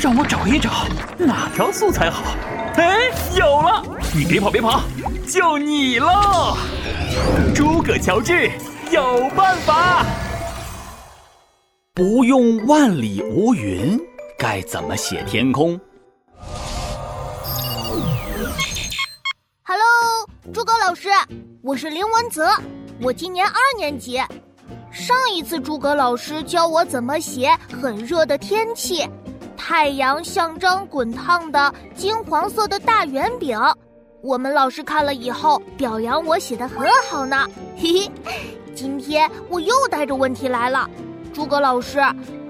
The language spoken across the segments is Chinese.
让我找一找哪条素材好。哎，有了！你别跑，别跑，就你了，诸葛乔治有办法。不用万里无云，该怎么写天空？Hello，诸葛老师，我是林文泽，我今年二年级。上一次诸葛老师教我怎么写很热的天气，太阳像张滚烫的金黄色的大圆饼。我们老师看了以后表扬我写的很好呢。嘿嘿，今天我又带着问题来了。诸葛老师，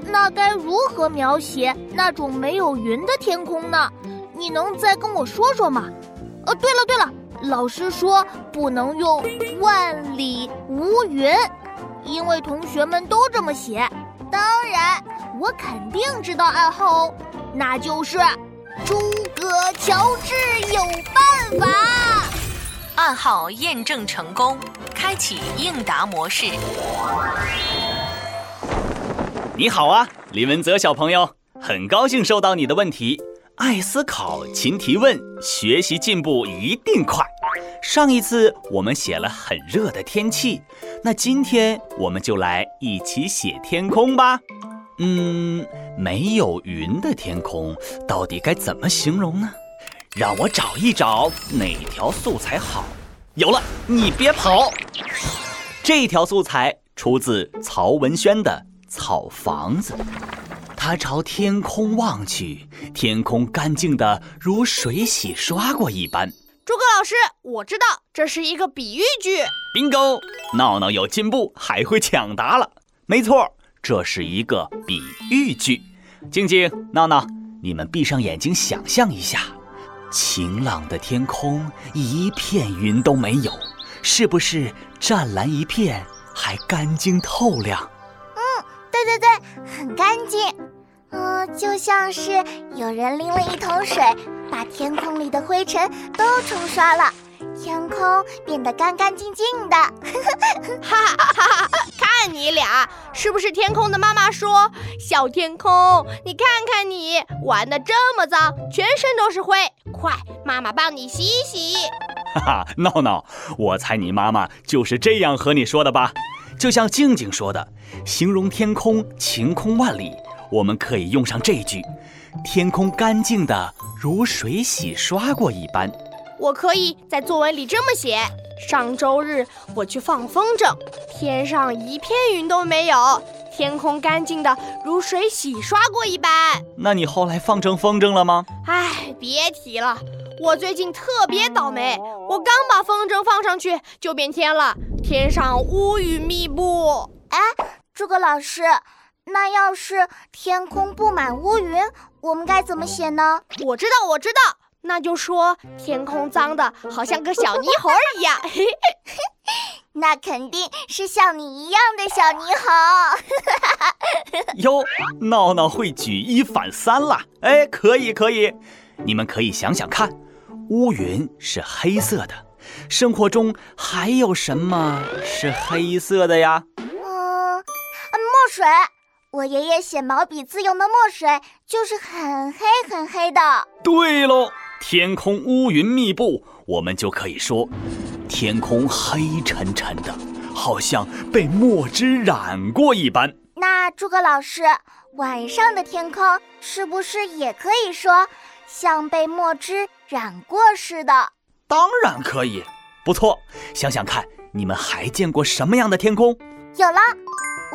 那该如何描写那种没有云的天空呢？你能再跟我说说吗？哦，对了对了，老师说不能用万里无云，因为同学们都这么写。当然，我肯定知道暗号哦，那就是诸葛乔治有办法。暗号验证成功，开启应答模式。你好啊，李文泽小朋友，很高兴收到你的问题。爱思考，勤提问，学习进步一定快。上一次我们写了很热的天气，那今天我们就来一起写天空吧。嗯，没有云的天空到底该怎么形容呢？让我找一找哪条素材好。有了，你别跑。这条素材出自曹文轩的。草房子，他朝天空望去，天空干净的如水洗刷过一般。老师，我知道这是一个比喻句。bingo，闹闹有进步，还会抢答了。没错，这是一个比喻句。静静，闹闹，你们闭上眼睛，想象一下，晴朗的天空，一片云都没有，是不是湛蓝一片，还干净透亮？嗯对对对，很干净，嗯，就像是有人拎了一桶水，把天空里的灰尘都冲刷了，天空变得干干净净的。哈 哈哈哈！看你俩，是不是天空的妈妈说：“小天空，你看看你玩的这么脏，全身都是灰，快，妈妈帮你洗洗。”哈哈，闹闹，我猜你妈妈就是这样和你说的吧。就像静静说的，形容天空晴空万里，我们可以用上这句：“天空干净的如水洗刷过一般。”我可以在作文里这么写：上周日我去放风筝，天上一片云都没有，天空干净的如水洗刷过一般。那你后来放成风筝了吗？哎，别提了，我最近特别倒霉，我刚把风筝放上去就变天了。天上乌云密布。哎，诸葛老师，那要是天空布满乌云，我们该怎么写呢？我知道，我知道，那就说天空脏的好像个小泥猴一样。那肯定是像你一样的小泥猴。哟，闹闹会举一反三了。哎，可以可以，你们可以想想看，乌云是黑色的。生活中还有什么是黑色的呀？嗯，墨水。我爷爷写毛笔字用的墨水就是很黑很黑的。对喽，天空乌云密布，我们就可以说，天空黑沉沉的，好像被墨汁染过一般。那诸葛老师，晚上的天空是不是也可以说，像被墨汁染过似的？当然可以，不错。想想看，你们还见过什么样的天空？有了，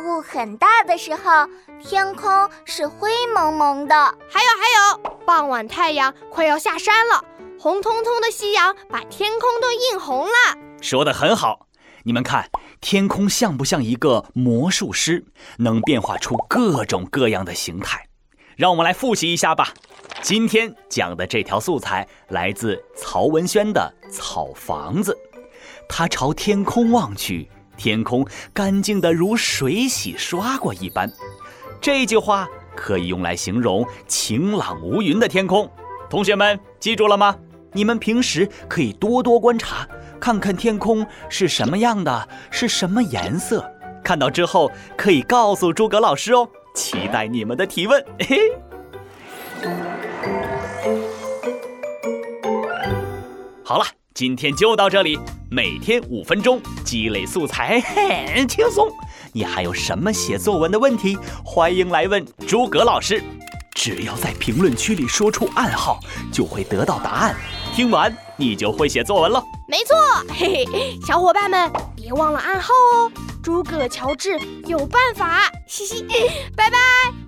雾很大的时候，天空是灰蒙蒙的。还有还有，傍晚太阳快要下山了，红彤彤的夕阳把天空都映红了。说的很好，你们看，天空像不像一个魔术师，能变化出各种各样的形态？让我们来复习一下吧。今天讲的这条素材来自曹文轩的《草房子》，他朝天空望去，天空干净的如水洗刷过一般。这句话可以用来形容晴朗无云的天空。同学们记住了吗？你们平时可以多多观察，看看天空是什么样的，是什么颜色。看到之后可以告诉诸葛老师哦。期待你们的提问。嘿嘿。好了，今天就到这里。每天五分钟，积累素材 很轻松。你还有什么写作文的问题？欢迎来问诸葛老师。只要在评论区里说出暗号，就会得到答案。听完你就会写作文了。没错，嘿嘿，小伙伴们别忘了暗号哦。诸葛乔治有办法，嘻嘻，拜拜。